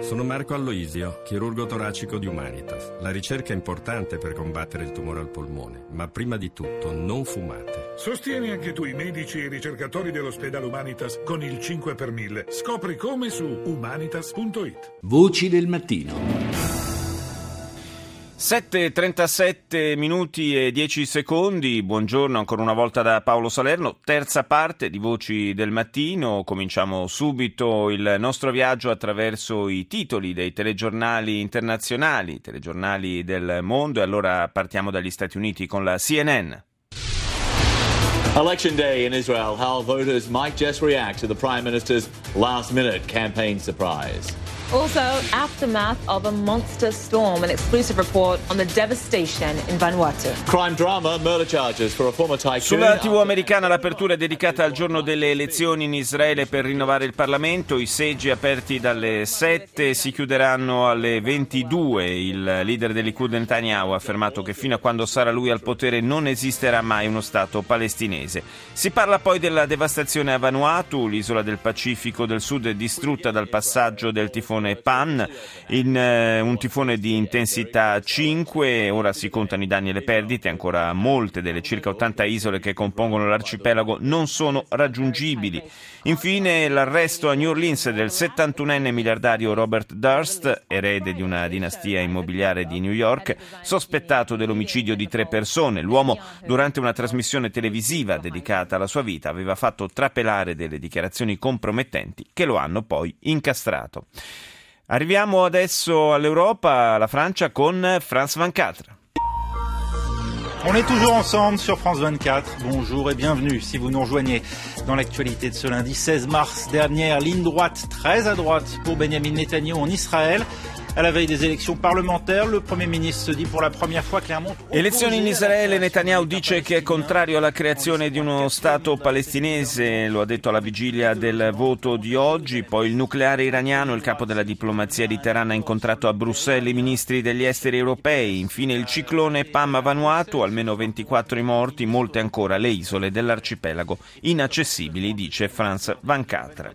Sono Marco Alloisio, chirurgo toracico di Humanitas. La ricerca è importante per combattere il tumore al polmone, ma prima di tutto non fumate. Sostieni anche tu i medici e i ricercatori dell'ospedale Humanitas con il 5 per 1000. Scopri come su humanitas.it. Voci del mattino. 7.37 minuti e 10 secondi, buongiorno ancora una volta da Paolo Salerno, terza parte di Voci del Mattino, cominciamo subito il nostro viaggio attraverso i titoli dei telegiornali internazionali, telegiornali del mondo. E allora partiamo dagli Stati Uniti con la CNN. Election day in Israel, how voters might just react to the Prime Minister's last minute campaign surprise. Also, aftermath of a monster storm, an exclusive report on the devastation in Vanuatu. Crime drama, murder charges for a former tycoon. Sulla TV americana l'apertura è dedicata al giorno delle elezioni in Israele per rinnovare il Parlamento. I seggi aperti dalle 7 si chiuderanno alle 22. Il leader del Likud Netanyahu ha affermato che fino a quando sarà lui al potere non esisterà mai uno Stato palestinese. Si parla poi della devastazione a Vanuatu, l'isola del Pacifico del Sud è distrutta dal passaggio del tifone tifone Pan, in, eh, un tifone di intensità 5, ora si contano i danni e le perdite, ancora molte delle circa 80 isole che compongono l'arcipelago non sono raggiungibili. Infine l'arresto a New Orleans del 71enne miliardario Robert Durst, erede di una dinastia immobiliare di New York, sospettato dell'omicidio di tre persone. L'uomo, durante una trasmissione televisiva dedicata alla sua vita, aveva fatto trapelare delle dichiarazioni compromettenti che lo hanno poi incastrato. Arriviamo adesso all'Europa, alla Francia, con France 24. On est toujours ensemble sur France 24. Bonjour et bienvenue si vous nous rejoignez dans l'actualité de ce lundi 16 mars. Dernière ligne droite, très à droite pour Benjamin Netanyahu en Israël. Alla veille des élections parlementaires, le Premier ministre dit pour la première fois clairement Elezioni in Israele, Netanyahu dice che è contrario alla creazione di uno Stato palestinese, lo ha detto alla vigilia del voto di oggi, poi il nucleare iraniano, il capo della diplomazia di Teheran ha incontrato a Bruxelles i ministri degli esteri europei, infine il ciclone Pam Vanuatu, almeno 24 i morti, molte ancora le isole dell'arcipelago inaccessibili, dice France Van Catra.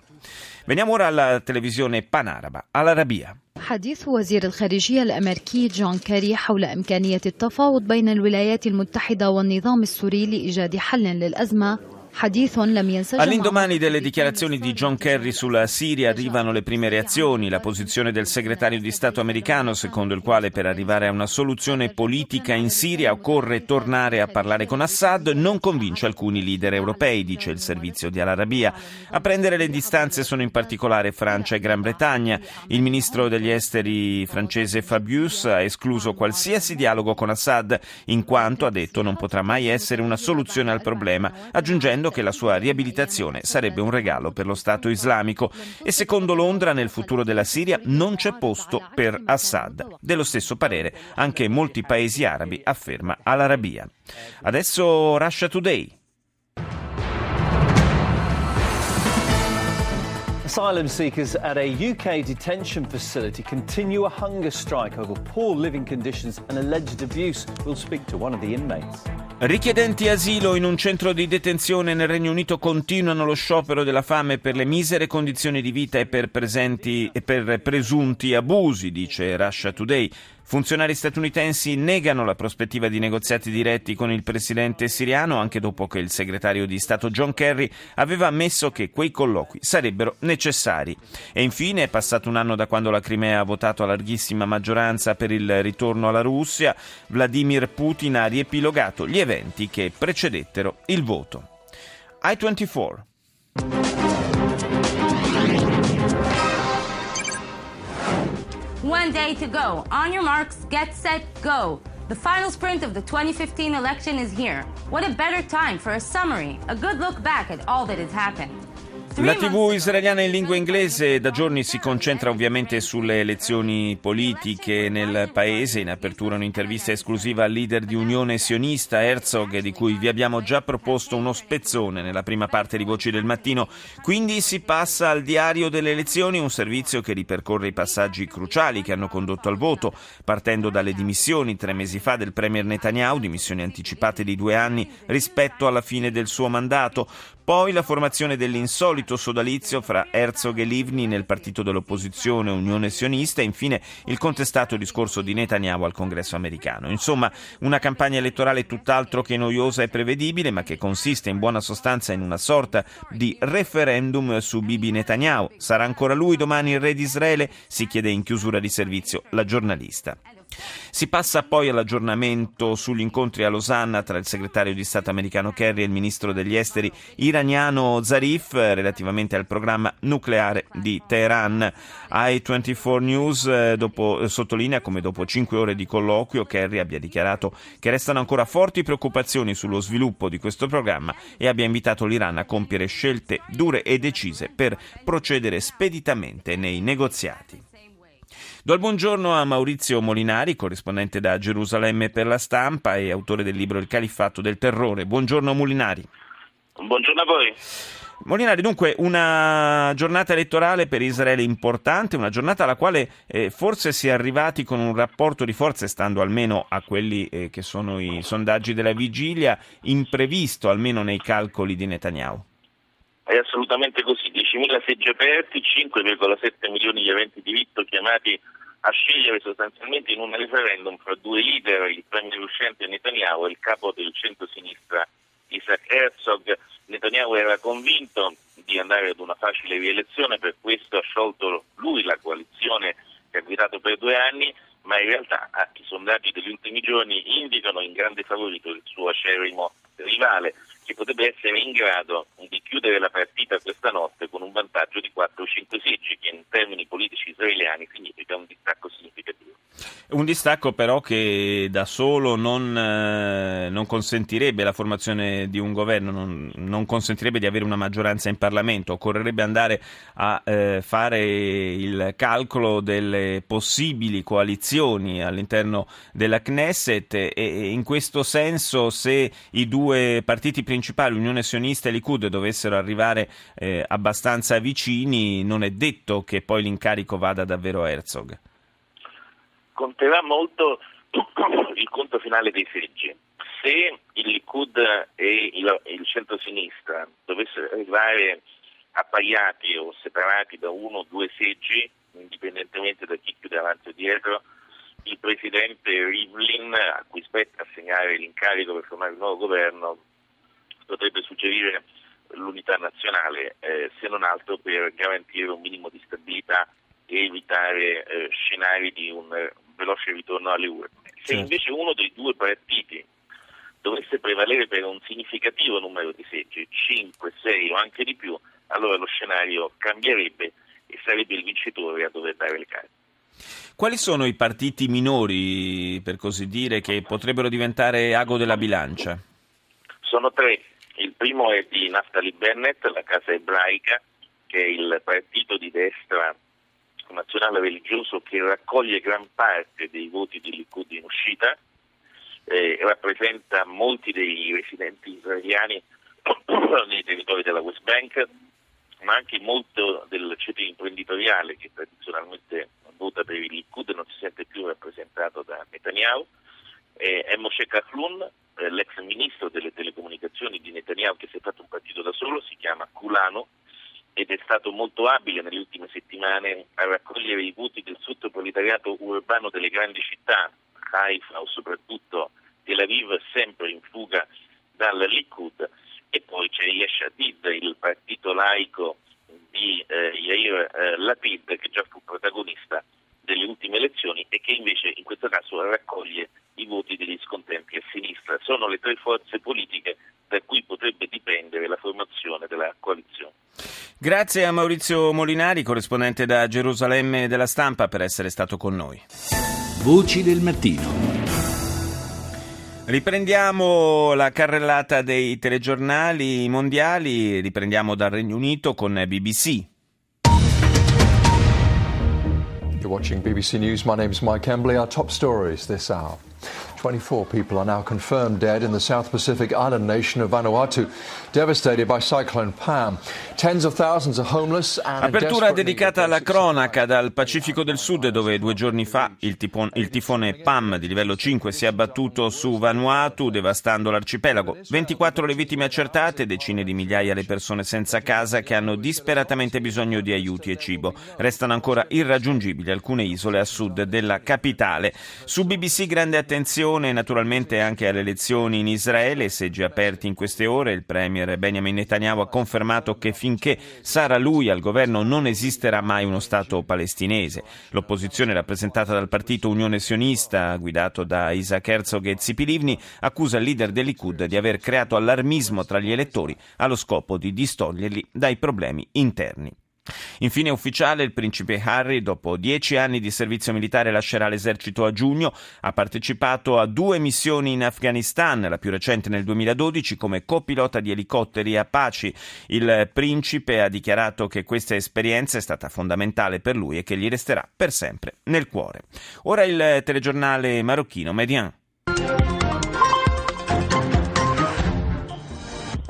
Veniamo ora alla televisione panaraba, all'Arabia. حديث وزير الخارجية الأمريكي جون كاري حول إمكانية التفاوض بين الولايات المتحدة والنظام السوري لإيجاد حل للأزمة. All'indomani delle dichiarazioni di John Kerry sulla Siria arrivano le prime reazioni, la posizione del segretario di Stato americano, secondo il quale per arrivare a una soluzione politica in Siria occorre tornare a parlare con Assad, non convince alcuni leader europei, dice il servizio di Al-Arabia. A prendere le distanze sono in particolare Francia e Gran Bretagna. Il ministro degli esteri francese Fabius ha escluso qualsiasi dialogo con Assad, in quanto, ha detto, non potrà mai essere una soluzione al problema, aggiungendo dicendo che la sua riabilitazione sarebbe un regalo per lo Stato islamico e secondo Londra nel futuro della Siria non c'è posto per Assad. Dello stesso parere anche molti paesi arabi, afferma Al-Arabia. Adesso Russia Today. Asylum seekers at a UK detention facility continue a hunger strike over poor living conditions and alleged abuse. We'll speak to one of the inmates. Richiedenti asilo in un centro di detenzione nel Regno Unito continuano lo sciopero della fame per le misere condizioni di vita e per, presenti, e per presunti abusi, dice Russia Today. Funzionari statunitensi negano la prospettiva di negoziati diretti con il presidente siriano anche dopo che il segretario di Stato John Kerry aveva ammesso che quei colloqui sarebbero necessari. E infine è passato un anno da quando la Crimea ha votato a larghissima maggioranza per il ritorno alla Russia, Vladimir Putin ha riepilogato gli eventi che precedettero il voto. I-24 One day to go. On your marks, get set, go. The final sprint of the 2015 election is here. What a better time for a summary, a good look back at all that has happened. La TV israeliana in lingua inglese da giorni si concentra ovviamente sulle elezioni politiche nel paese. In apertura un'intervista esclusiva al leader di Unione Sionista Herzog, di cui vi abbiamo già proposto uno spezzone nella prima parte di Voci del Mattino. Quindi si passa al diario delle elezioni, un servizio che ripercorre i passaggi cruciali che hanno condotto al voto, partendo dalle dimissioni tre mesi fa del premier Netanyahu, dimissioni anticipate di due anni rispetto alla fine del suo mandato, Poi la formazione dell'insolito sodalizio fra Herzog e Livni nel partito dell'opposizione Unione Sionista e infine il contestato discorso di Netanyahu al congresso americano. Insomma, una campagna elettorale tutt'altro che noiosa e prevedibile, ma che consiste in buona sostanza in una sorta di referendum su Bibi Netanyahu. Sarà ancora lui domani il re di Israele? Si chiede in chiusura di servizio la giornalista. Si passa poi all'aggiornamento sugli incontri a Losanna tra il segretario di Stato americano Kerry e il ministro degli esteri iraniano Zarif relativamente al programma nucleare di Teheran. I24 News eh, dopo, eh, sottolinea come dopo cinque ore di colloquio Kerry abbia dichiarato che restano ancora forti preoccupazioni sullo sviluppo di questo programma e abbia invitato l'Iran a compiere scelte dure e decise per procedere speditamente nei negoziati. Do il buongiorno a Maurizio Molinari, corrispondente da Gerusalemme per la stampa e autore del libro Il Califfato del Terrore. Buongiorno Molinari. Buongiorno a voi. Molinari, dunque una giornata elettorale per Israele importante, una giornata alla quale eh, forse si è arrivati con un rapporto di forze, stando almeno a quelli eh, che sono i sondaggi della vigilia, imprevisto almeno nei calcoli di Netanyahu. È assolutamente così, 10.000 seggi aperti, 5,7 milioni di aventi diritto chiamati a scegliere sostanzialmente in un referendum fra due leader, il premier uscente Netanyahu e il capo del centro-sinistra Isaac Herzog. Netanyahu era convinto di andare ad una facile rielezione, per questo ha sciolto lui la coalizione che ha guidato per due anni, ma in realtà ah, i sondaggi degli ultimi giorni indicano in grande favorito il suo acerrimo rivale, che potrebbe essere in grado di chiudere la partita questa notte con un vantaggio di 4 o 5 seggi, che in termini politici israeliani significa un distacco significativo. Un distacco però che da solo non, eh, non consentirebbe la formazione di un governo, non, non, consentirebbe di avere una maggioranza in Parlamento, occorrerebbe andare a eh, fare il calcolo delle possibili coalizioni all'interno della Knesset e, e in questo senso se i due partiti principali, Unione Sionista e Likud, dovessero arrivare eh, abbastanza vicini, non è detto che poi l'incarico vada davvero a Herzog conterà molto il conto finale dei seggi. Se il Likud e il, il centro-sinistra dovessero arrivare appaiati o separati da uno o due seggi, indipendentemente da chi chiude avanti o dietro, il presidente Rivlin, a cui spetta assegnare l'incarico per formare il nuovo governo, potrebbe suggerire l'unità nazionale, eh, se non altro per garantire un minimo di stabilità e evitare eh, scenari di un veloce ritorno alle urne. Se certo. invece uno dei due partiti dovesse prevalere per un significativo numero di seggi, 5, 6 o anche di più, allora lo scenario cambierebbe e sarebbe il vincitore a dover dare le carte. Quali sono i partiti minori, per così dire, che potrebbero diventare ago della bilancia? Sono tre. Il primo è di Naftali Bennett, la casa ebraica, che è il partito di destra nazionale religioso che raccoglie gran parte dei voti di Likud in uscita, eh, rappresenta molti dei residenti israeliani nei territori della West Bank, ma anche molto del ceto imprenditoriale che tradizionalmente vota per il Likud non si sente più rappresentato da Netanyahu. Eh, è Moshe Kahlun, eh, l'ex ministro delle telecomunicazioni di Netanyahu che si è fatto un partito da solo, si chiama Kulano, ed è stato molto abile nelle ultime settimane a raccogliere i voti del sottoproletariato urbano delle grandi città, Haifa o soprattutto Tel Aviv, sempre in fuga dal Likud, e poi c'è Yesh Atid, il partito laico di eh, Yair eh, Lapid, che già fu protagonista delle ultime elezioni e che invece in questo caso raccoglie i voti degli scontenti a sinistra. Sono le tre forze politiche da cui potrebbe dipendere la formazione della coalizione. Grazie a Maurizio Molinari, corrispondente da Gerusalemme della Stampa, per essere stato con noi. Voci del mattino. Riprendiamo la carrellata dei telegiornali mondiali, riprendiamo dal Regno Unito con BBC. You're watching BBC News. My name is Mike Embley. Our top stories this hour. 24 people are now confirmed dead in the South Pacific island nation of Vanuatu, devastated by Cyclone Pam. Tens of thousands are homeless and Apertura dedicata alla cronaca dal Pacifico del Sud, dove due giorni fa il, tipon, il tifone Pam di livello 5 si è abbattuto su Vanuatu, devastando l'arcipelago. 24 le vittime accertate, decine di migliaia le persone senza casa che hanno disperatamente bisogno di aiuti e cibo. Restano ancora irraggiungibili alcune isole a sud della capitale. Su BBC grande attenzione naturalmente anche alle elezioni in Israele, seggi aperti in queste ore. Il premier Benjamin Netanyahu ha confermato che finché sarà lui al governo non esisterà mai uno Stato palestinese. L'opposizione rappresentata dal partito Unione Sionista, guidato da Isaac Herzog e Zipi Livni, accusa il leader del Likud di aver creato allarmismo tra gli elettori allo scopo di distoglierli dai problemi interni. Infine ufficiale, il principe Harry, dopo dieci anni di servizio militare, lascerà l'esercito a giugno. Ha partecipato a due missioni in Afghanistan, la più recente nel 2012, come copilota di elicotteri Apache. Il principe ha dichiarato che questa esperienza è stata fondamentale per lui e che gli resterà per sempre nel cuore. Ora il telegiornale marocchino Median.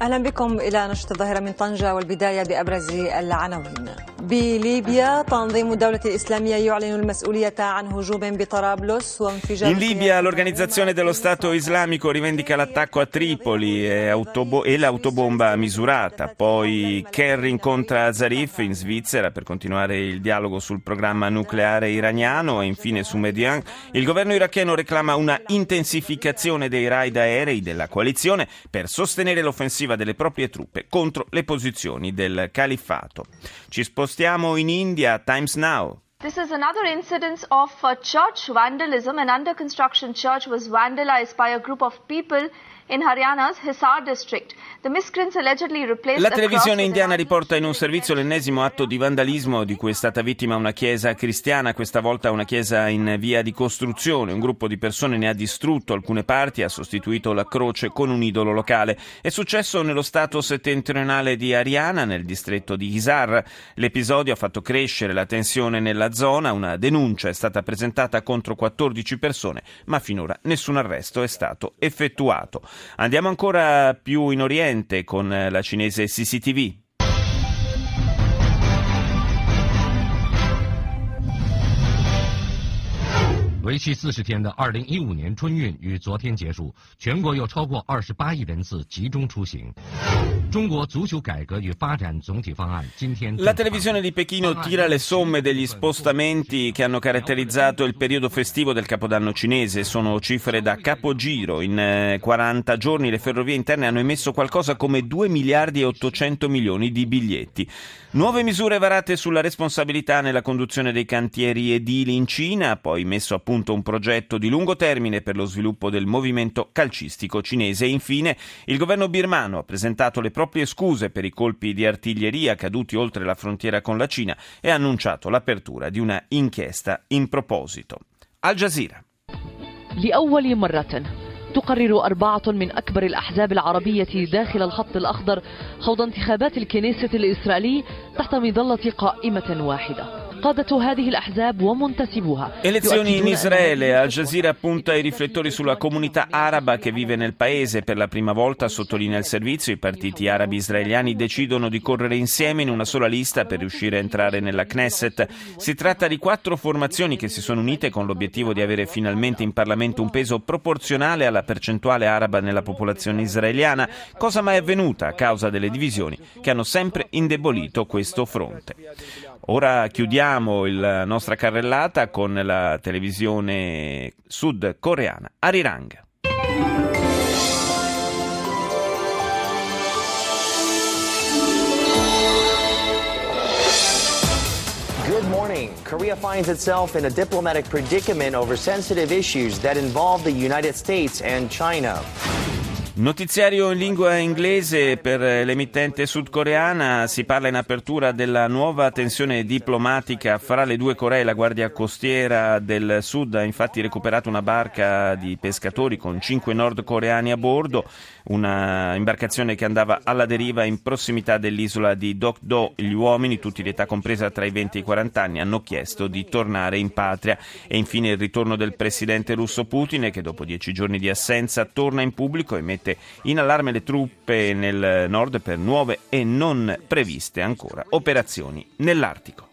اهلا بكم الى نشط الظاهره من طنجه والبدايه بابرز العناوين. بليبيا تنظيم الدولة الإسلامية يعلن المسؤولية عن هجوم بطرابلس وانفجار In Libia l'Organizzazione dello Stato Islamico rivendica l'attacco a Tripoli e, autobo- e l'autobomba misurata. Poi Kerry incontra Zarif in Svizzera per continuare il dialogo sul programma nucleare iraniano e infine su Median il governo iracheno reclama una intensificazione dei raid aerei della coalizione per sostenere l'offensiva delle proprie truppe contro le posizioni del califfato. Ci spostiamo in India, Times Now. This is another incidence of uh, church vandalism. An under construction church was vandalized by a group of people La televisione indiana riporta in un servizio l'ennesimo atto di vandalismo di cui è stata vittima una chiesa cristiana, questa volta una chiesa in via di costruzione. Un gruppo di persone ne ha distrutto alcune parti e ha sostituito la croce con un idolo locale. È successo nello stato settentrionale di Haryana, nel distretto di Hisar. L'episodio ha fatto crescere la tensione nella zona. Una denuncia è stata presentata contro 14 persone, ma finora nessun arresto è stato effettuato. Andiamo ancora più in Oriente con la cinese CCTV. 为期四十天的二零一五年春运于昨天结束，全国有超过二十八亿人次集中出行。中国足球改革与发展总体方案今天 La televisione di Pechino tira le somme degli spostamenti che hanno caratterizzato il periodo festivo del Capodanno cinese. Sono cifre da capogiro. In 40 giorni le ferrovie interne hanno emesso qualcosa come 2 miliardi e 800 milioni di biglietti. Nuove misure varate sulla responsabilità nella conduzione dei cantieri edili in Cina, poi messo a punto un progetto di lungo termine per lo sviluppo del movimento calcistico cinese e infine il governo birmano ha presentato le proprie scuse per i colpi di artiglieria caduti oltre la frontiera con la Cina e ha annunciato l'apertura di una inchiesta in proposito. Al Jazeera. لأول مرة تقرر أربعة من أكبر الأحزاب العربية داخل الخط الأخضر خوض انتخابات الكنيسة الإسرائيلي تحت مظلة قائمة واحدة Elezioni in Israele. Al Jazeera punta i riflettori sulla comunità araba che vive nel paese. Per la prima volta, sottolinea il servizio, i partiti arabi israeliani decidono di correre insieme in una sola lista per riuscire a entrare nella Knesset. Si tratta di quattro formazioni che si sono unite con l'obiettivo di avere finalmente in Parlamento un peso proporzionale alla percentuale araba nella popolazione israeliana, cosa mai avvenuta a causa delle divisioni che hanno sempre indebolito questo fronte. Ora chiudiamo la nostra carrellata con la televisione sudcoreana Arirang. Good morning. Korea finds itself in a diplomatic predicament over sensitive issues that involve the United States and China. Notiziario in lingua inglese per l'emittente sudcoreana si parla in apertura della nuova tensione diplomatica fra le due Coree. La Guardia Costiera del Sud ha infatti recuperato una barca di pescatori con cinque nordcoreani a bordo, una imbarcazione che andava alla deriva in prossimità dell'isola di Dokdo. Gli uomini, tutti di età compresa tra i 20 e i 40 anni, hanno chiesto di tornare in patria. E infine il ritorno del presidente russo Putin che dopo dieci giorni di assenza torna in pubblico e mette in allarme le truppe nel nord per nuove e non previste ancora operazioni nell'Artico.